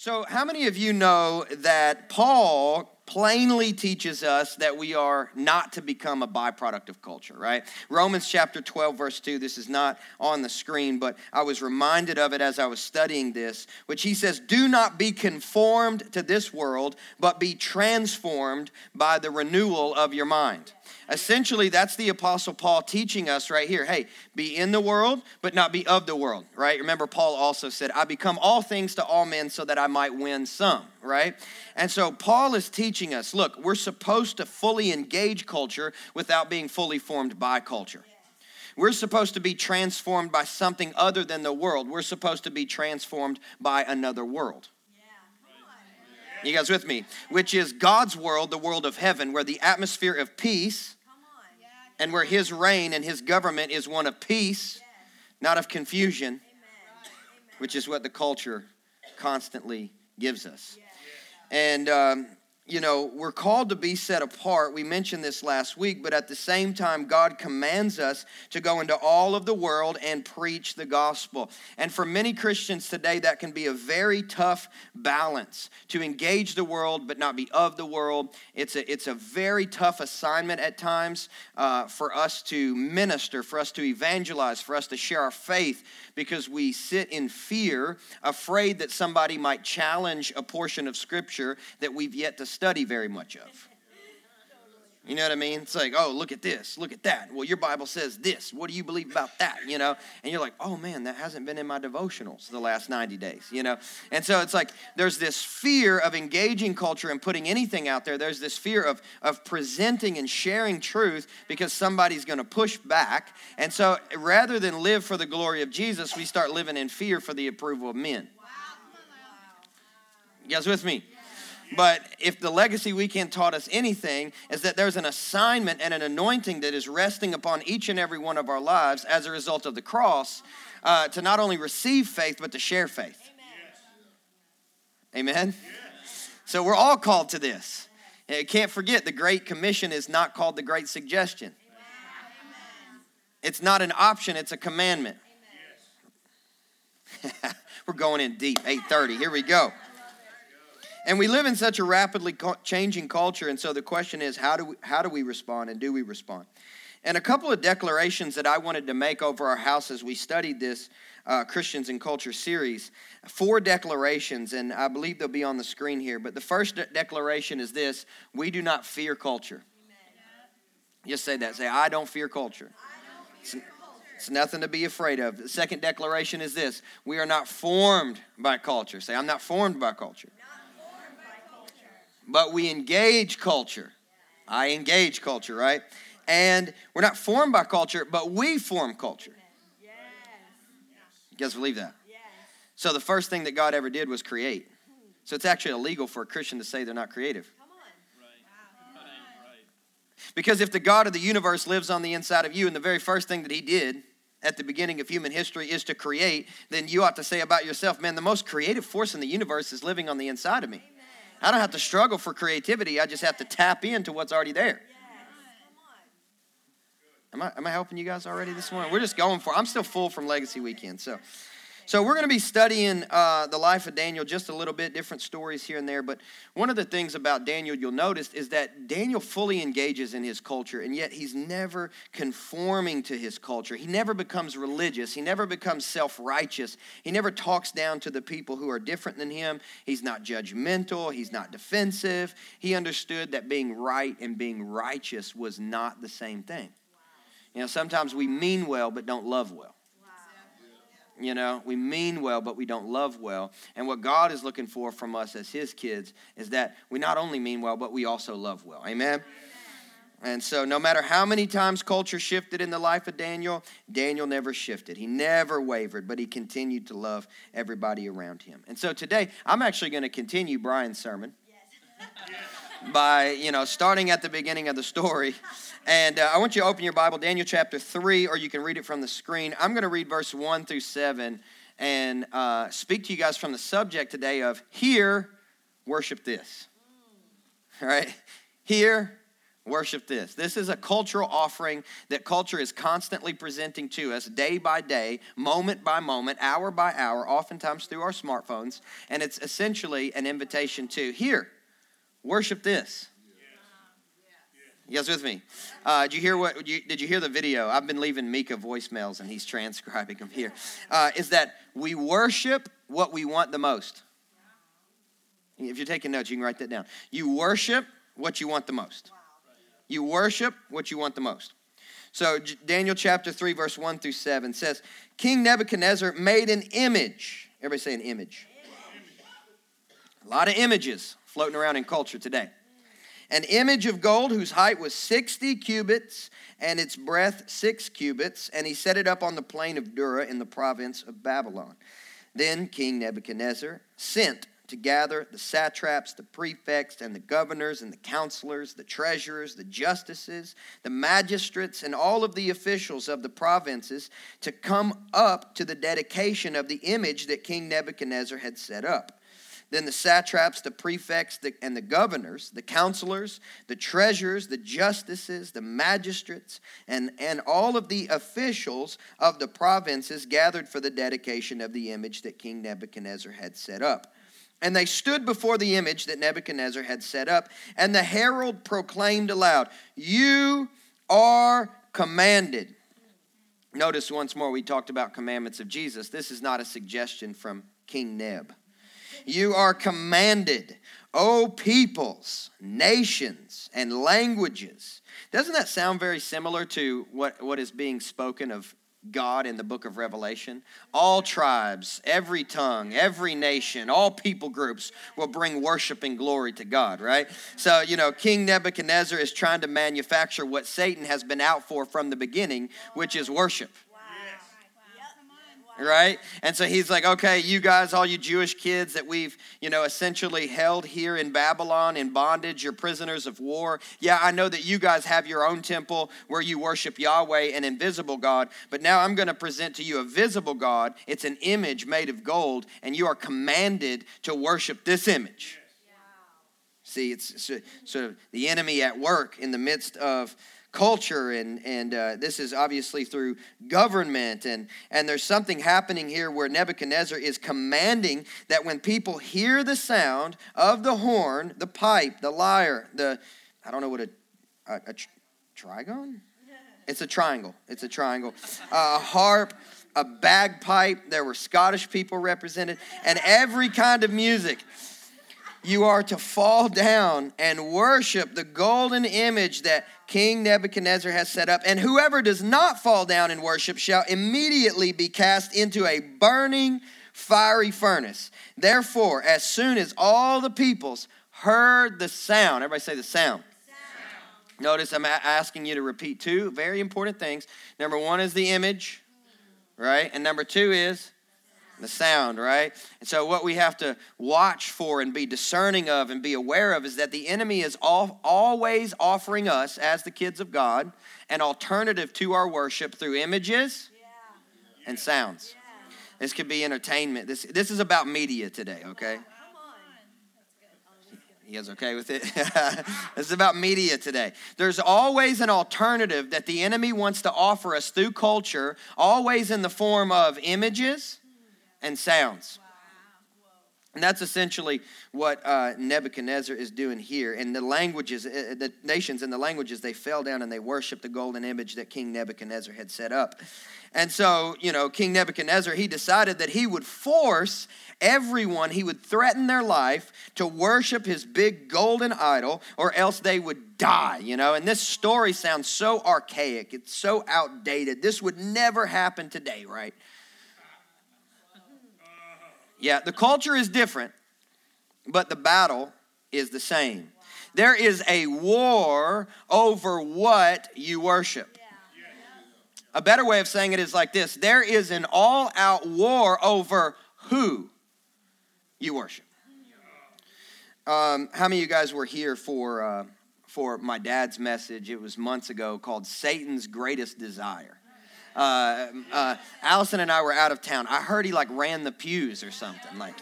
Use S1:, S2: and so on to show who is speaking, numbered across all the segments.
S1: So, how many of you know that Paul plainly teaches us that we are not to become a byproduct of culture, right? Romans chapter 12, verse 2. This is not on the screen, but I was reminded of it as I was studying this, which he says, Do not be conformed to this world, but be transformed by the renewal of your mind. Essentially, that's the Apostle Paul teaching us right here. Hey, be in the world, but not be of the world, right? Remember, Paul also said, I become all things to all men so that I might win some, right? And so Paul is teaching us look, we're supposed to fully engage culture without being fully formed by culture. We're supposed to be transformed by something other than the world. We're supposed to be transformed by another world. You guys with me? Which is God's world, the world of heaven, where the atmosphere of peace and where his reign and his government is one of peace, not of confusion, which is what the culture constantly gives us. And um, you know, we're called to be set apart. We mentioned this last week, but at the same time, God commands us to go into all of the world and preach the gospel. And for many Christians today, that can be a very tough balance to engage the world but not be of the world. It's a, it's a very tough assignment at times uh, for us to minister, for us to evangelize, for us to share our faith because we sit in fear, afraid that somebody might challenge a portion of Scripture that we've yet to study very much of. You know what I mean? It's like, oh, look at this, look at that. Well, your Bible says this. What do you believe about that? You know? And you're like, oh man, that hasn't been in my devotionals the last 90 days, you know? And so it's like there's this fear of engaging culture and putting anything out there. There's this fear of, of presenting and sharing truth because somebody's going to push back. And so rather than live for the glory of Jesus, we start living in fear for the approval of men. You guys with me? But if the legacy weekend taught us anything, is that there's an assignment and an anointing that is resting upon each and every one of our lives as a result of the cross uh, to not only receive faith, but to share faith. Amen? Yes. So we're all called to this. You can't forget the Great Commission is not called the Great Suggestion. Amen. It's not an option, it's a commandment. we're going in deep. 8:30. Here we go. And we live in such a rapidly changing culture, and so the question is how do we, how do we respond and do we respond? And a couple of declarations that I wanted to make over our house as we studied this uh, Christians and Culture series. Four declarations, and I believe they'll be on the screen here. But the first de- declaration is this We do not fear culture. Amen. Just say that. Say, I don't fear culture. Don't fear it's, culture. it's nothing to be afraid of. The second declaration is this We are not formed by culture. Say, I'm not formed by culture but we engage culture. I engage culture, right? And we're not formed by culture, but we form culture. You guys believe that? So the first thing that God ever did was create. So it's actually illegal for a Christian to say they're not creative. Because if the God of the universe lives on the inside of you, and the very first thing that he did at the beginning of human history is to create, then you ought to say about yourself, man, the most creative force in the universe is living on the inside of me. I don't have to struggle for creativity. I just have to tap into what's already there. Am I, am I helping you guys already this morning? We're just going for it. I'm still full from Legacy Weekend. So, so we're going to be studying uh, the life of Daniel just a little bit, different stories here and there. But one of the things about Daniel you'll notice is that Daniel fully engages in his culture, and yet he's never conforming to his culture. He never becomes religious. He never becomes self righteous. He never talks down to the people who are different than him. He's not judgmental. He's not defensive. He understood that being right and being righteous was not the same thing. You know, sometimes we mean well but don't love well. You know, we mean well, but we don't love well. And what God is looking for from us as His kids is that we not only mean well, but we also love well. Amen? And so, no matter how many times culture shifted in the life of Daniel, Daniel never shifted. He never wavered, but he continued to love everybody around him. And so, today, I'm actually going to continue Brian's sermon by, you know, starting at the beginning of the story and uh, I want you to open your Bible, Daniel chapter 3, or you can read it from the screen. I'm going to read verse 1 through 7 and uh, speak to you guys from the subject today of here worship this. All right? here Worship this. This is a cultural offering that culture is constantly presenting to us day by day, moment by moment, hour by hour, oftentimes through our smartphones. And it's essentially an invitation to here, worship this. You guys with me? Uh, did you hear what? Did you hear the video? I've been leaving Mika voicemails, and he's transcribing them here. Uh, is that we worship what we want the most? If you're taking notes, you can write that down. You worship what you want the most. You worship what you want the most. So, Daniel chapter 3, verse 1 through 7 says, King Nebuchadnezzar made an image. Everybody say an image. A lot of images floating around in culture today. An image of gold whose height was 60 cubits and its breadth six cubits, and he set it up on the plain of Dura in the province of Babylon. Then King Nebuchadnezzar sent to gather the satraps, the prefects, and the governors, and the counselors, the treasurers, the justices, the magistrates, and all of the officials of the provinces to come up to the dedication of the image that King Nebuchadnezzar had set up. Then the satraps, the prefects, the, and the governors, the counselors, the treasurers, the justices, the magistrates, and, and all of the officials of the provinces gathered for the dedication of the image that King Nebuchadnezzar had set up. And they stood before the image that Nebuchadnezzar had set up, and the herald proclaimed aloud, You are commanded. Notice once more, we talked about commandments of Jesus. This is not a suggestion from King Neb. You are commanded, O peoples, nations, and languages. Doesn't that sound very similar to what, what is being spoken of God in the book of Revelation. All tribes, every tongue, every nation, all people groups will bring worship and glory to God, right? So, you know, King Nebuchadnezzar is trying to manufacture what Satan has been out for from the beginning, which is worship right? And so he's like, okay, you guys, all you Jewish kids that we've, you know, essentially held here in Babylon in bondage, you're prisoners of war. Yeah, I know that you guys have your own temple where you worship Yahweh, an invisible God, but now I'm going to present to you a visible God. It's an image made of gold, and you are commanded to worship this image. See, it's sort of the enemy at work in the midst of culture and and uh, this is obviously through government and and there's something happening here where nebuchadnezzar is commanding that when people hear the sound of the horn the pipe the lyre the i don't know what a a, a trigon? It's a triangle it's a triangle. A harp a bagpipe there were scottish people represented and every kind of music you are to fall down and worship the golden image that King Nebuchadnezzar has set up. And whoever does not fall down and worship shall immediately be cast into a burning, fiery furnace. Therefore, as soon as all the peoples heard the sound, everybody say the sound. sound. Notice I'm asking you to repeat two very important things. Number one is the image, right? And number two is the sound, right? And so, what we have to watch for and be discerning of and be aware of is that the enemy is all, always offering us, as the kids of God, an alternative to our worship through images yeah. and sounds. Yeah. This could be entertainment. This, this is about media today, okay? You guys okay with it? this is about media today. There's always an alternative that the enemy wants to offer us through culture, always in the form of images and sounds. And that's essentially what uh, Nebuchadnezzar is doing here. And the languages, uh, the nations and the languages, they fell down and they worshiped the golden image that King Nebuchadnezzar had set up. And so, you know, King Nebuchadnezzar, he decided that he would force everyone, he would threaten their life to worship his big golden idol, or else they would die, you know. And this story sounds so archaic, it's so outdated. This would never happen today, right? Yeah, the culture is different, but the battle is the same. There is a war over what you worship. A better way of saying it is like this there is an all out war over who you worship. Um, how many of you guys were here for, uh, for my dad's message? It was months ago called Satan's Greatest Desire uh, uh, Allison and I were out of town. I heard he like ran the pews or something. Like,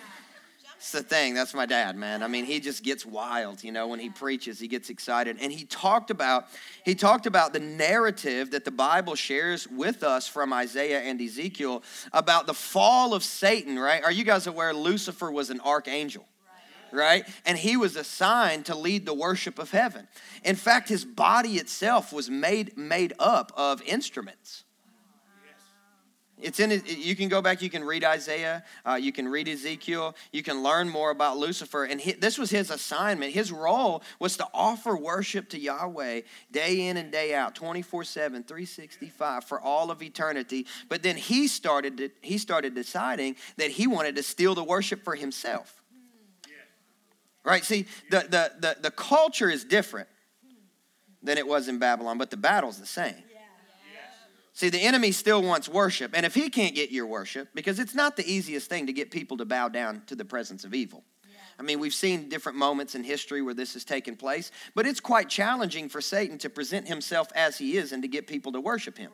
S1: It's the thing. That's my dad, man. I mean, he just gets wild, you know, when he preaches, he gets excited. And he talked about he talked about the narrative that the Bible shares with us from Isaiah and Ezekiel about the fall of Satan, right? Are you guys aware Lucifer was an archangel? right? And he was assigned to lead the worship of heaven. In fact, his body itself was made made up of instruments. It's in. You can go back. You can read Isaiah. Uh, you can read Ezekiel. You can learn more about Lucifer. And he, this was his assignment. His role was to offer worship to Yahweh day in and day out, 24/7, 365 for all of eternity. But then he started. To, he started deciding that he wanted to steal the worship for himself. Right. See, the the the, the culture is different than it was in Babylon, but the battle's the same. See, the enemy still wants worship. And if he can't get your worship, because it's not the easiest thing to get people to bow down to the presence of evil. I mean, we've seen different moments in history where this has taken place, but it's quite challenging for Satan to present himself as he is and to get people to worship him.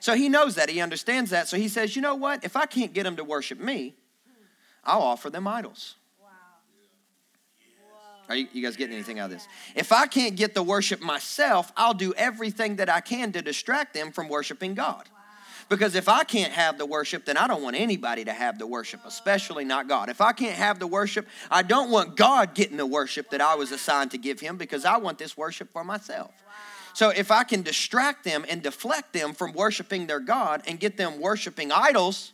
S1: So he knows that, he understands that. So he says, you know what? If I can't get them to worship me, I'll offer them idols. Are you, you, guys getting anything out of this? If I can't get the worship myself, I'll do everything that I can to distract them from worshiping God. Because if I can't have the worship, then I don't want anybody to have the worship, especially not God. If I can't have the worship, I don't want God getting the worship that I was assigned to give him because I want this worship for myself. So if I can distract them and deflect them from worshiping their God and get them worshiping idols,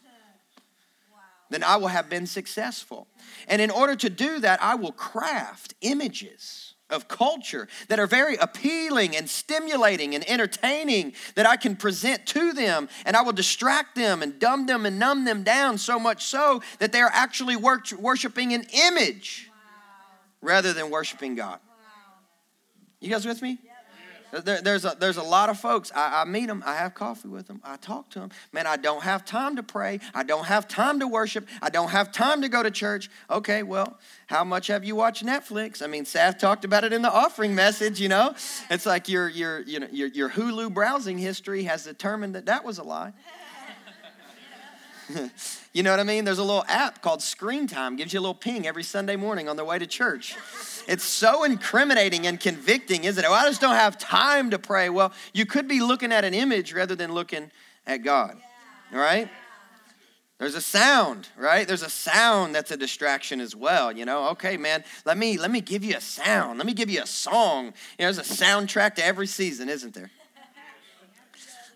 S1: then I will have been successful. And in order to do that, I will craft images of culture that are very appealing and stimulating and entertaining that I can present to them. And I will distract them and dumb them and numb them down so much so that they are actually worshiping an image wow. rather than worshiping God. Wow. You guys with me? There, there's, a, there's a lot of folks. I, I meet them. I have coffee with them. I talk to them. Man, I don't have time to pray. I don't have time to worship. I don't have time to go to church. Okay, well, how much have you watched Netflix? I mean, Seth talked about it in the offering message. You know, it's like your your you know your, your Hulu browsing history has determined that that was a lie. you know what I mean? There's a little app called Screen Time, gives you a little ping every Sunday morning on the way to church. It's so incriminating and convicting, isn't it? I just don't have time to pray. Well, you could be looking at an image rather than looking at God, right? There's a sound, right? There's a sound that's a distraction as well. You know, okay, man, let me let me give you a sound. Let me give you a song. You know, there's a soundtrack to every season, isn't there?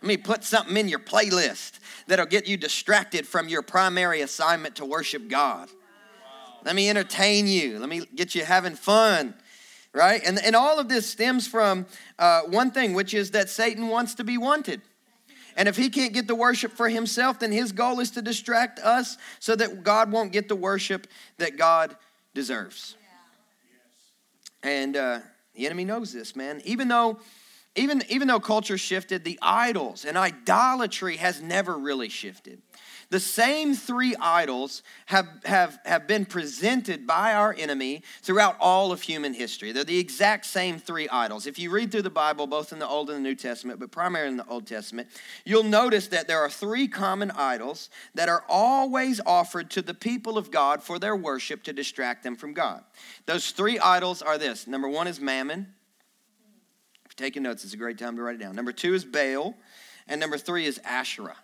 S1: Let me put something in your playlist that'll get you distracted from your primary assignment to worship God. Let me entertain you. Let me get you having fun, right? And, and all of this stems from uh, one thing, which is that Satan wants to be wanted. And if he can't get the worship for himself, then his goal is to distract us so that God won't get the worship that God deserves. And uh, the enemy knows this, man. Even though even, even though culture shifted, the idols and idolatry has never really shifted. The same three idols have, have, have been presented by our enemy throughout all of human history. They're the exact same three idols. If you read through the Bible, both in the Old and the New Testament, but primarily in the Old Testament, you'll notice that there are three common idols that are always offered to the people of God for their worship to distract them from God. Those three idols are this number one is mammon. Taking notes, it's a great time to write it down. Number two is Baal, and number three is Asherah.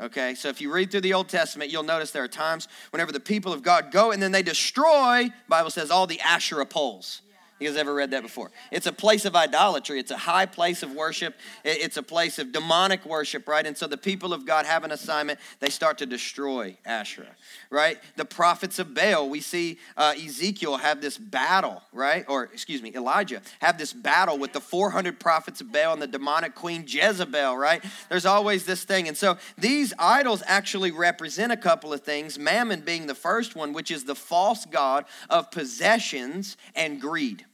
S1: Okay, so if you read through the Old Testament, you'll notice there are times whenever the people of God go and then they destroy, Bible says, all the Asherah poles. You guys ever read that before? It's a place of idolatry. It's a high place of worship. It's a place of demonic worship, right? And so the people of God have an assignment. They start to destroy Asherah, right? The prophets of Baal, we see uh, Ezekiel have this battle, right? Or, excuse me, Elijah have this battle with the 400 prophets of Baal and the demonic queen Jezebel, right? There's always this thing. And so these idols actually represent a couple of things, Mammon being the first one, which is the false god of possessions and greed.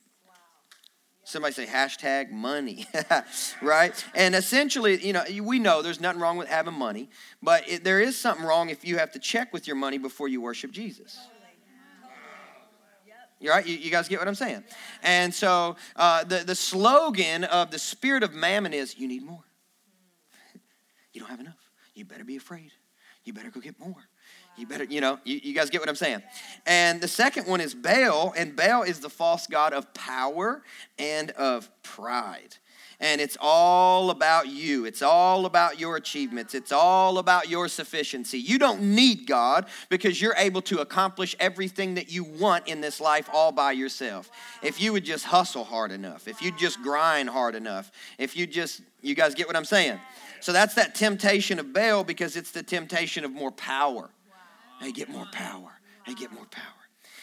S1: Somebody say hashtag money, right? And essentially, you know, we know there's nothing wrong with having money, but it, there is something wrong if you have to check with your money before you worship Jesus. You right? You, you, guys get what I'm saying? And so uh, the, the slogan of the spirit of mammon is you need more. You don't have enough. You better be afraid. You better go get more. You better, you know, you, you guys get what I'm saying. And the second one is Baal, and Baal is the false god of power and of pride and it's all about you. It's all about your achievements. It's all about your sufficiency. You don't need God because you're able to accomplish everything that you want in this life all by yourself. If you would just hustle hard enough, if you just grind hard enough, if you just, you guys get what I'm saying? So that's that temptation of Baal because it's the temptation of more power. Hey, get more power. Hey, get more power.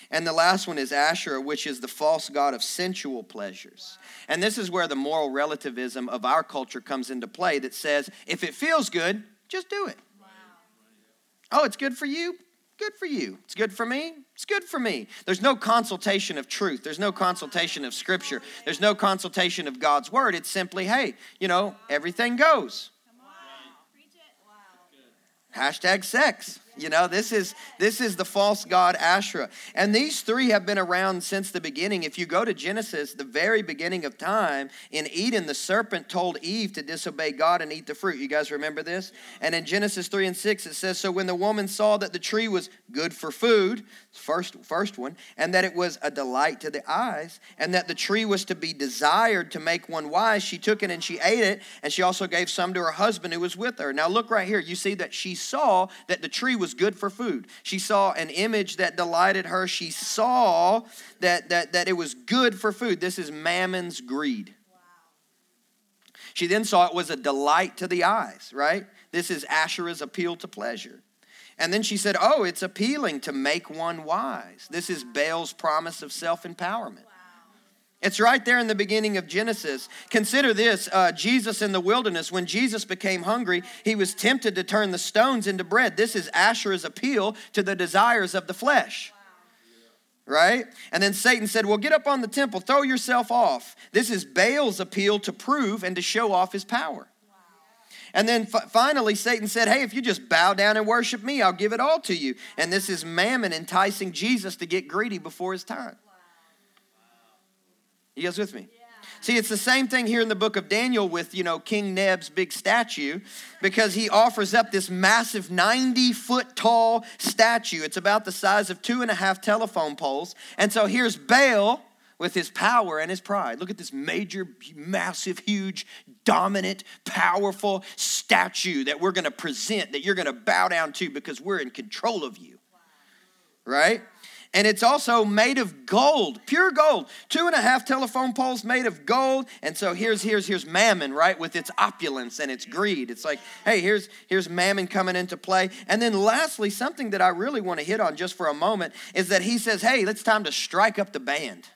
S1: And the last one is Asherah, which is the false god of sensual pleasures. And this is where the moral relativism of our culture comes into play that says, if it feels good, just do it. Wow. Oh, it's good for you? Good for you. It's good for me? It's good for me. There's no consultation of truth. There's no consultation of scripture. There's no consultation of God's word. It's simply, hey, you know, everything goes. Hashtag sex. You know, this is this is the false god Asherah. And these three have been around since the beginning. If you go to Genesis, the very beginning of time, in Eden, the serpent told Eve to disobey God and eat the fruit. You guys remember this? And in Genesis 3 and 6, it says, So when the woman saw that the tree was good for food, first, first one, and that it was a delight to the eyes, and that the tree was to be desired to make one wise, she took it and she ate it, and she also gave some to her husband who was with her. Now look right here. You see that she saw that the tree was was good for food. She saw an image that delighted her. She saw that, that, that it was good for food. This is mammon's greed. She then saw it was a delight to the eyes, right? This is Asherah's appeal to pleasure. And then she said, Oh, it's appealing to make one wise. This is Baal's promise of self empowerment. It's right there in the beginning of Genesis. Consider this uh, Jesus in the wilderness. When Jesus became hungry, he was tempted to turn the stones into bread. This is Asherah's appeal to the desires of the flesh. Right? And then Satan said, Well, get up on the temple, throw yourself off. This is Baal's appeal to prove and to show off his power. And then f- finally, Satan said, Hey, if you just bow down and worship me, I'll give it all to you. And this is Mammon enticing Jesus to get greedy before his time. You guys with me? See, it's the same thing here in the book of Daniel with, you know, King Neb's big statue because he offers up this massive 90 foot tall statue. It's about the size of two and a half telephone poles. And so here's Baal with his power and his pride. Look at this major, massive, huge, dominant, powerful statue that we're going to present, that you're going to bow down to because we're in control of you. Right? And it's also made of gold, pure gold. Two and a half telephone poles made of gold. And so here's here's here's mammon, right, with its opulence and its greed. It's like, hey, here's here's mammon coming into play. And then lastly, something that I really want to hit on just for a moment is that he says, hey, it's time to strike up the band.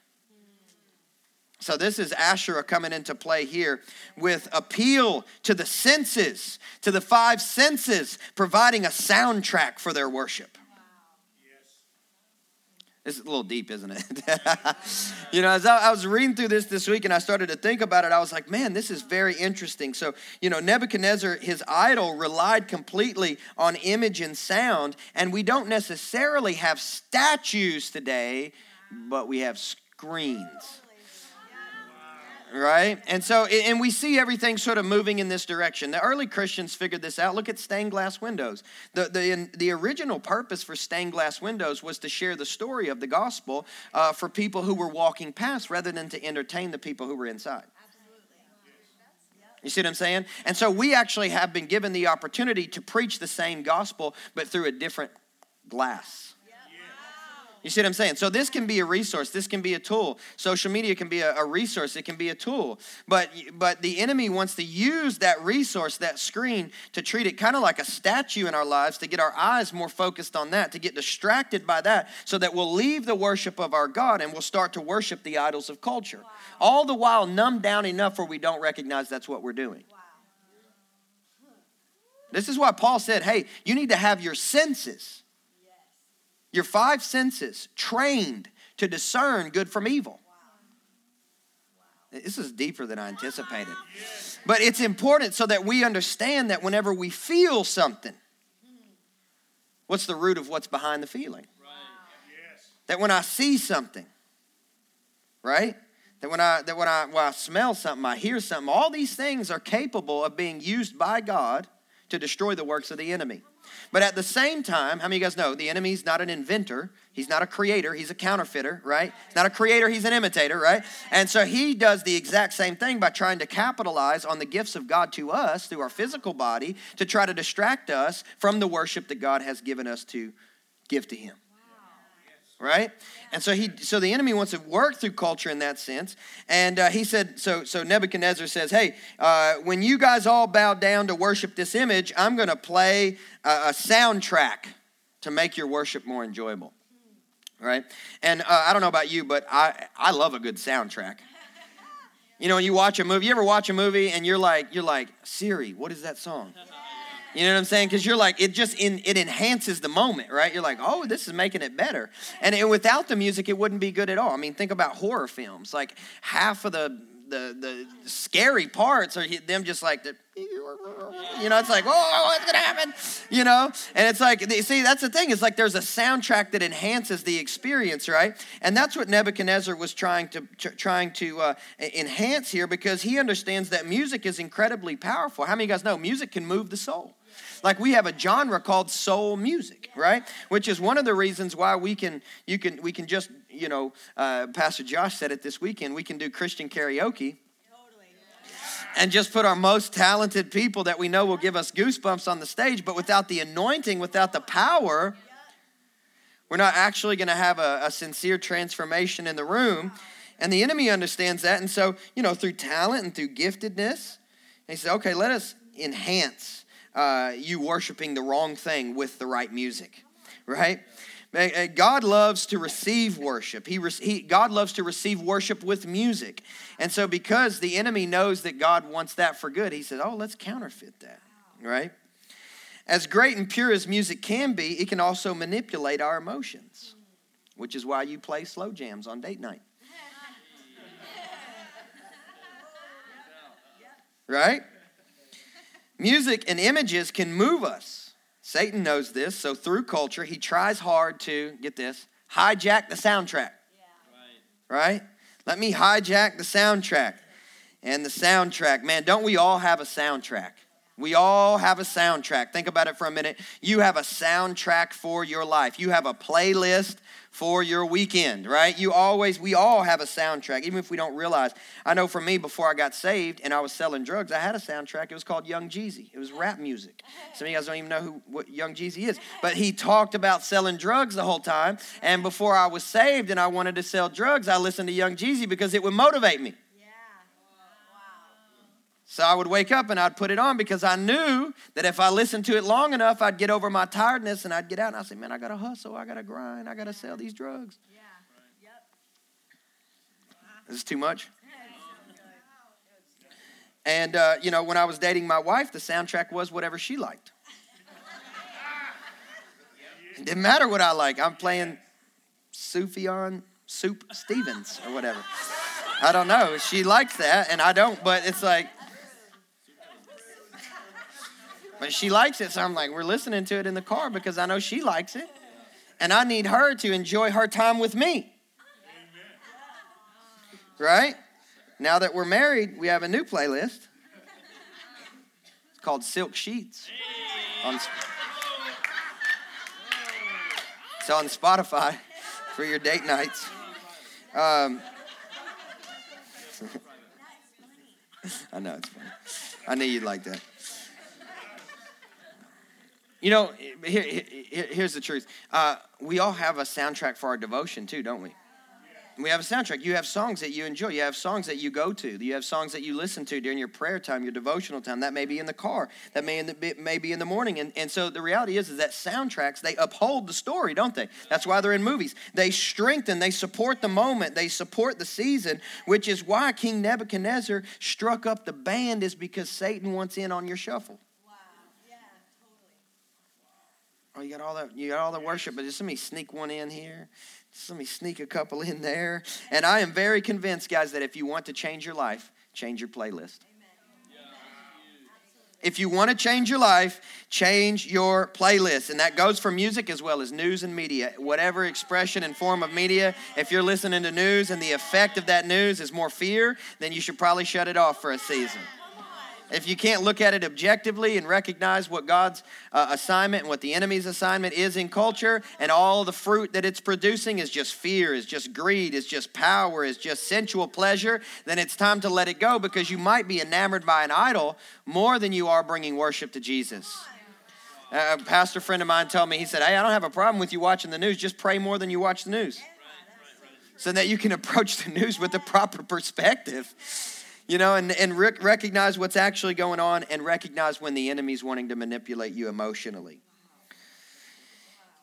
S1: So this is Asherah coming into play here with appeal to the senses, to the five senses, providing a soundtrack for their worship. It's a little deep, isn't it? you know, as I, I, was reading through this this week and I started to think about it, I was like, man, this is very interesting. So, you know, Nebuchadnezzar, his idol, relied completely on image and sound. And we don't necessarily have statues today, but we have screens right? And so, and we see everything sort of moving in this direction. The early Christians figured this out. Look at stained glass windows. The, the, the original purpose for stained glass windows was to share the story of the gospel uh, for people who were walking past rather than to entertain the people who were inside. You see what I'm saying? And so we actually have been given the opportunity to preach the same gospel, but through a different glass. You see what I'm saying? So this can be a resource. This can be a tool. Social media can be a, a, resource. It can be a tool. But but the enemy wants to use that resource, that screen, to treat it kind of like a statue in our lives, to get our eyes more focused on that, to get distracted by that, so that we'll leave the worship of our God and we'll start to worship the idols of culture. Wow. All the while numbed down enough where we don't recognize that's what we're doing. Wow. This is why Paul said, hey, you need to have your senses your five senses trained to discern good from evil. This is deeper than I anticipated. But it's important so that we understand that whenever we feel something, what's the root of what's behind the feeling? That when I see something, right? That when I that when I when I smell something, I hear something, all these things are capable of being used by God to destroy the works of the enemy. But at the same time, how many of you guys know the enemy's not an inventor? He's not a creator, he's a counterfeiter, right? He's not a creator, he's an imitator, right? And so he does the exact same thing by trying to capitalize on the gifts of God to us through our physical body to try to distract us from the worship that God has given us to give to him right? And so he, so the enemy wants to work through culture in that sense. And uh, he said, so so Nebuchadnezzar says, hey, uh, when you guys all bow down to worship this image, I'm going to play a, a, soundtrack to make your worship more enjoyable, right? And uh, I don't know about you, but I I love a good soundtrack. You know, when you watch a movie, you ever watch a movie and you're like, you're like, Siri, what is that song? You know what I'm saying? Because you're like, it just in, it enhances the moment, right? You're like, oh, this is making it better. And it, without the music, it wouldn't be good at all. I mean, think about horror films. Like half of the the the scary parts are them just like the you know it's like oh what's gonna happen you know and it's like see that's the thing it's like there's a soundtrack that enhances the experience right and that's what nebuchadnezzar was trying to trying to uh, enhance here because he understands that music is incredibly powerful how many guys know music can move the soul like we have a genre called soul music, right? Which is one of the reasons why we can you can we can just you know uh, Pastor Josh said it this weekend. We can do Christian karaoke. And just put our most talented people that we know will give us goosebumps on the stage, but without the anointing, without the power, we're not actually going to have a, a sincere transformation in the room. And the enemy understands that. And so, you know, through talent and through giftedness, he said, okay, let us enhance uh, you worshiping the wrong thing with the right music, right? God loves to receive worship. He, he, God loves to receive worship with music. And so, because the enemy knows that God wants that for good, he said, Oh, let's counterfeit that, right? As great and pure as music can be, it can also manipulate our emotions, which is why you play slow jams on date night. Right? Music and images can move us. Satan knows this, so through culture, he tries hard to, get this, hijack the soundtrack. Yeah. Right. right? Let me hijack the soundtrack. And the soundtrack, man, don't we all have a soundtrack? We all have a soundtrack. Think about it for a minute. You have a soundtrack for your life. You have a playlist for your weekend, right? You always, we all have a soundtrack, even if we don't realize. I know for me, before I got saved and I was selling drugs, I had a soundtrack. It was called Young Jeezy. It was rap music. Some of you guys don't even know who what Young Jeezy is, but he talked about selling drugs the whole time. And before I was saved and I wanted to sell drugs, I listened to Young Jeezy because it would motivate me. So I would wake up and I'd put it on because I knew that if I listened to it long enough, I'd get over my tiredness and I'd get out and I'd say, man, I got to hustle, I got to grind, I got to sell these drugs. Yeah. Yep. Is this too much? And, uh, you know, when I was dating my wife, the soundtrack was whatever she liked. It didn't matter what I like. I'm playing Sufjan Soup Stevens or whatever. I don't know. She likes that, and I don't, but it's like, but she likes it, so I'm like, we're listening to it in the car because I know she likes it. And I need her to enjoy her time with me. Right? Now that we're married, we have a new playlist. It's called Silk Sheets. On, it's on Spotify for your date nights. Um, I know it's funny. I knew you'd like that. You know, here, here, here's the truth. Uh, we all have a soundtrack for our devotion too, don't we? We have a soundtrack. You have songs that you enjoy. You have songs that you go to. You have songs that you listen to during your prayer time, your devotional time. That may be in the car. That may, in the, may be in the morning. And, and so the reality is, is that soundtracks, they uphold the story, don't they? That's why they're in movies. They strengthen, they support the moment, they support the season, which is why King Nebuchadnezzar struck up the band is because Satan wants in on your shuffle. Oh, you got all that, you got all the worship, but just let me sneak one in here. Just let me sneak a couple in there. And I am very convinced, guys, that if you want to change your life, change your playlist. If you want to change your life, change your playlist. And that goes for music as well as news and media. Whatever expression and form of media, if you're listening to news and the effect of that news is more fear, then you should probably shut it off for a season. If you can't look at it objectively and recognize what God's uh, assignment and what the enemy's assignment is in culture, and all the fruit that it's producing is just fear, is just greed, is just power, is just sensual pleasure, then it's time to let it go because you might be enamored by an idol more than you are bringing worship to Jesus. a pastor friend of mine told me, he said, Hey, I don't have a problem with you watching the news, just pray more than you watch the news so that you can approach the news with the proper perspective you know and, and rec- recognize what's actually going on and recognize when the enemy's wanting to manipulate you emotionally.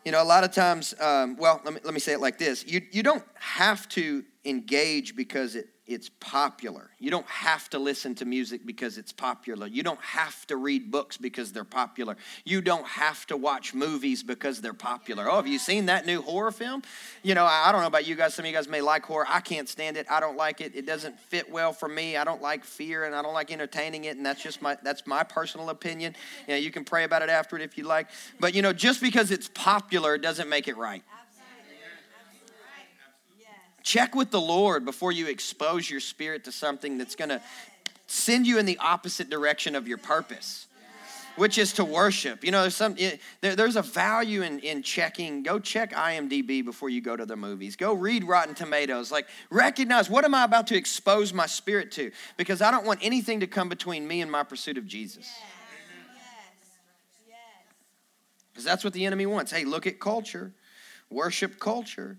S1: You know a lot of times um, well let me, let me say it like this. You, you don't have to engage because it, it's popular. You don't have to listen to music because it's popular. You don't have to read books because they're popular. You don't have to watch movies because they're popular. Oh, have you seen that new horror film? You know, I don't know about you guys. Some of you guys may like horror. I can't stand it. I don't like it. It doesn't fit well for me. I don't like fear and I don't like entertaining it. And that's just my that's my personal opinion. You know, you can pray about it afterward if you like. But you know, just because it's popular doesn't make it right. Check with the Lord before you expose your spirit to something that's going to send you in the opposite direction of your purpose which is to worship. You know, there's some there, there's a value in in checking. Go check IMDb before you go to the movies. Go read Rotten Tomatoes. Like recognize what am I about to expose my spirit to? Because I don't want anything to come between me and my pursuit of Jesus. Because that's what the enemy wants. Hey, look at culture, worship culture.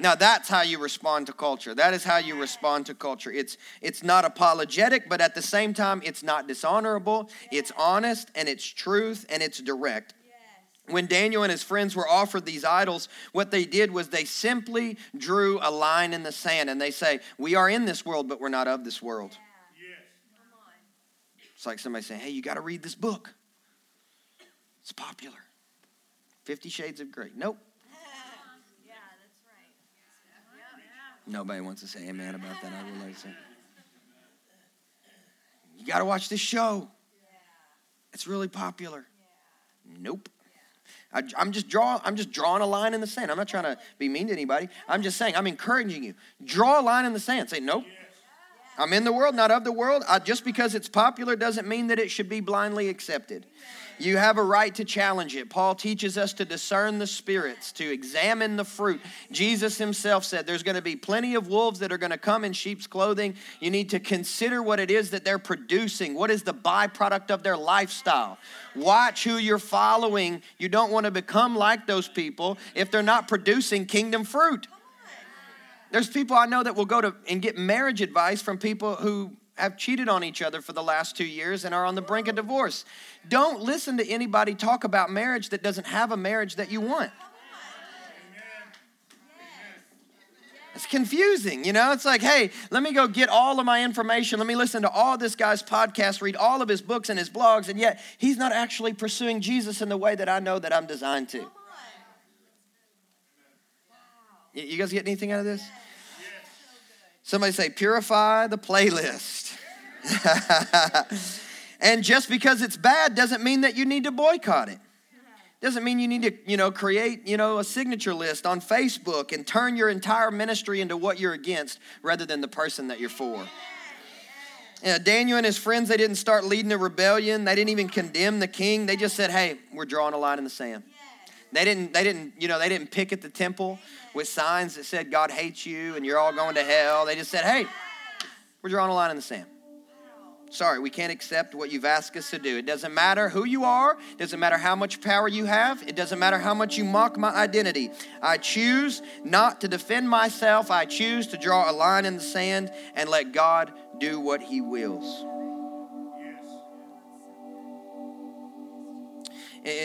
S1: Now that's how you respond to culture. That is how you respond to culture. It's it's not apologetic, but at the same time it's not dishonorable. It's honest and it's truth and it's direct. When Daniel and his friends were offered these idols, what they did was they simply drew a line in the sand and they say, "We are in this world, but we're not of this world." It's like somebody saying, "Hey, you got to read this book. It's popular." 50 Shades of Grey. Nope. Nobody wants to say amen about that. I realize it. You got to watch this show. It's really popular. Nope. I, am just draw. I'm just drawing a line in the sand. I'm not trying to be mean to anybody. I'm just saying. I'm encouraging you. Draw a line in the sand. Say nope. I'm in the world, not of the world. I, just because it's popular doesn't mean that it should be blindly accepted. You have a right to challenge it. Paul teaches us to discern the spirits, to examine the fruit. Jesus himself said there's going to be plenty of wolves that are going to come in sheep's clothing. You need to consider what it is that they're producing. What is the byproduct of their lifestyle? Watch who you're following. You don't want to become like those people if they're not producing kingdom fruit. There's people I know that will go to and get marriage advice from people who have cheated on each other for the last two years and are on the brink of divorce. Don't listen to anybody talk about marriage that doesn't have a marriage that you want. It's confusing, you know? It's like, hey, let me go get all of my information. Let me listen to all this guy's podcasts, read all of his books and his blogs, and yet he's not actually pursuing Jesus in the way that I know that I'm designed to. You guys get anything out of this? Somebody say, purify the playlist. and just because it's bad doesn't mean that you need to boycott it. Doesn't mean you need to, you know, create, you know, a signature list on Facebook and turn your entire ministry into what you're against rather than the person that you're for. Daniel and his friends, they didn't start leading a rebellion. They didn't even condemn the king. They just said, hey, we're drawing a line in the sand. They didn't, they didn't, you know, they didn't pick at the temple with signs that said God hates you and you're all going to hell. They just said, hey, we're drawing a line in the sand. Sorry, we can't accept what you've asked us to do. It doesn't matter who you are, it doesn't matter how much power you have, it doesn't matter how much you mock my identity. I choose not to defend myself. I choose to draw a line in the sand and let God do what he wills.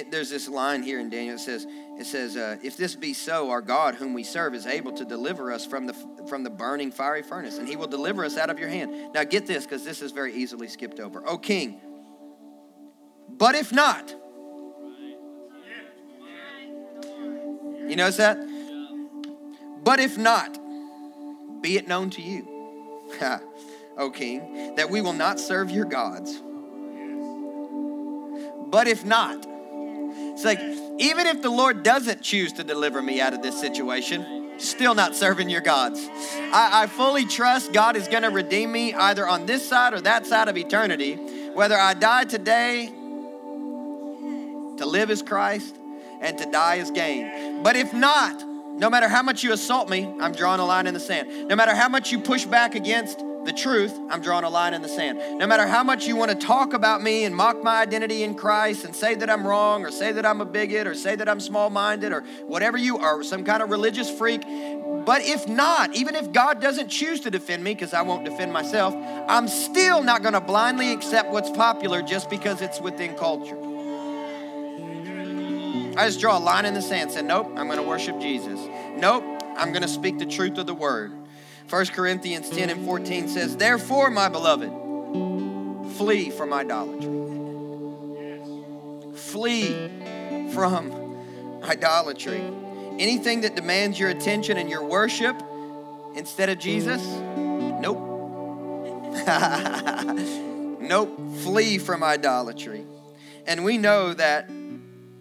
S1: There's this line here in Daniel. It says, "It says, uh, if this be so, our God, whom we serve, is able to deliver us from the from the burning fiery furnace, and He will deliver us out of your hand." Now, get this, because this is very easily skipped over. O King, but if not, You notice that? But if not, be it known to you, O king, that we will not serve your gods. But if not, it's like, even if the Lord doesn't choose to deliver me out of this situation, still not serving your gods. I, I fully trust God is going to redeem me either on this side or that side of eternity. Whether I die today, to live is Christ, and to die is gain. But if not, no matter how much you assault me, I'm drawing a line in the sand. No matter how much you push back against the truth, I'm drawing a line in the sand. No matter how much you want to talk about me and mock my identity in Christ and say that I'm wrong or say that I'm a bigot or say that I'm small minded or whatever you are, some kind of religious freak. But if not, even if God doesn't choose to defend me, because I won't defend myself, I'm still not going to blindly accept what's popular just because it's within culture. I just draw a line in the sand, and say, Nope, I'm going to worship Jesus. Nope, I'm going to speak the truth of the word. 1 Corinthians 10 and 14 says, Therefore, my beloved, flee from idolatry. Flee from idolatry. Anything that demands your attention and your worship instead of Jesus, nope. nope. Flee from idolatry. And we know that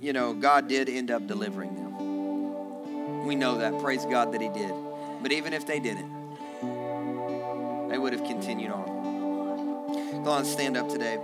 S1: you know, God did end up delivering them. We know that. Praise God that He did. But even if they didn't, they would have continued on. Go on, stand up today.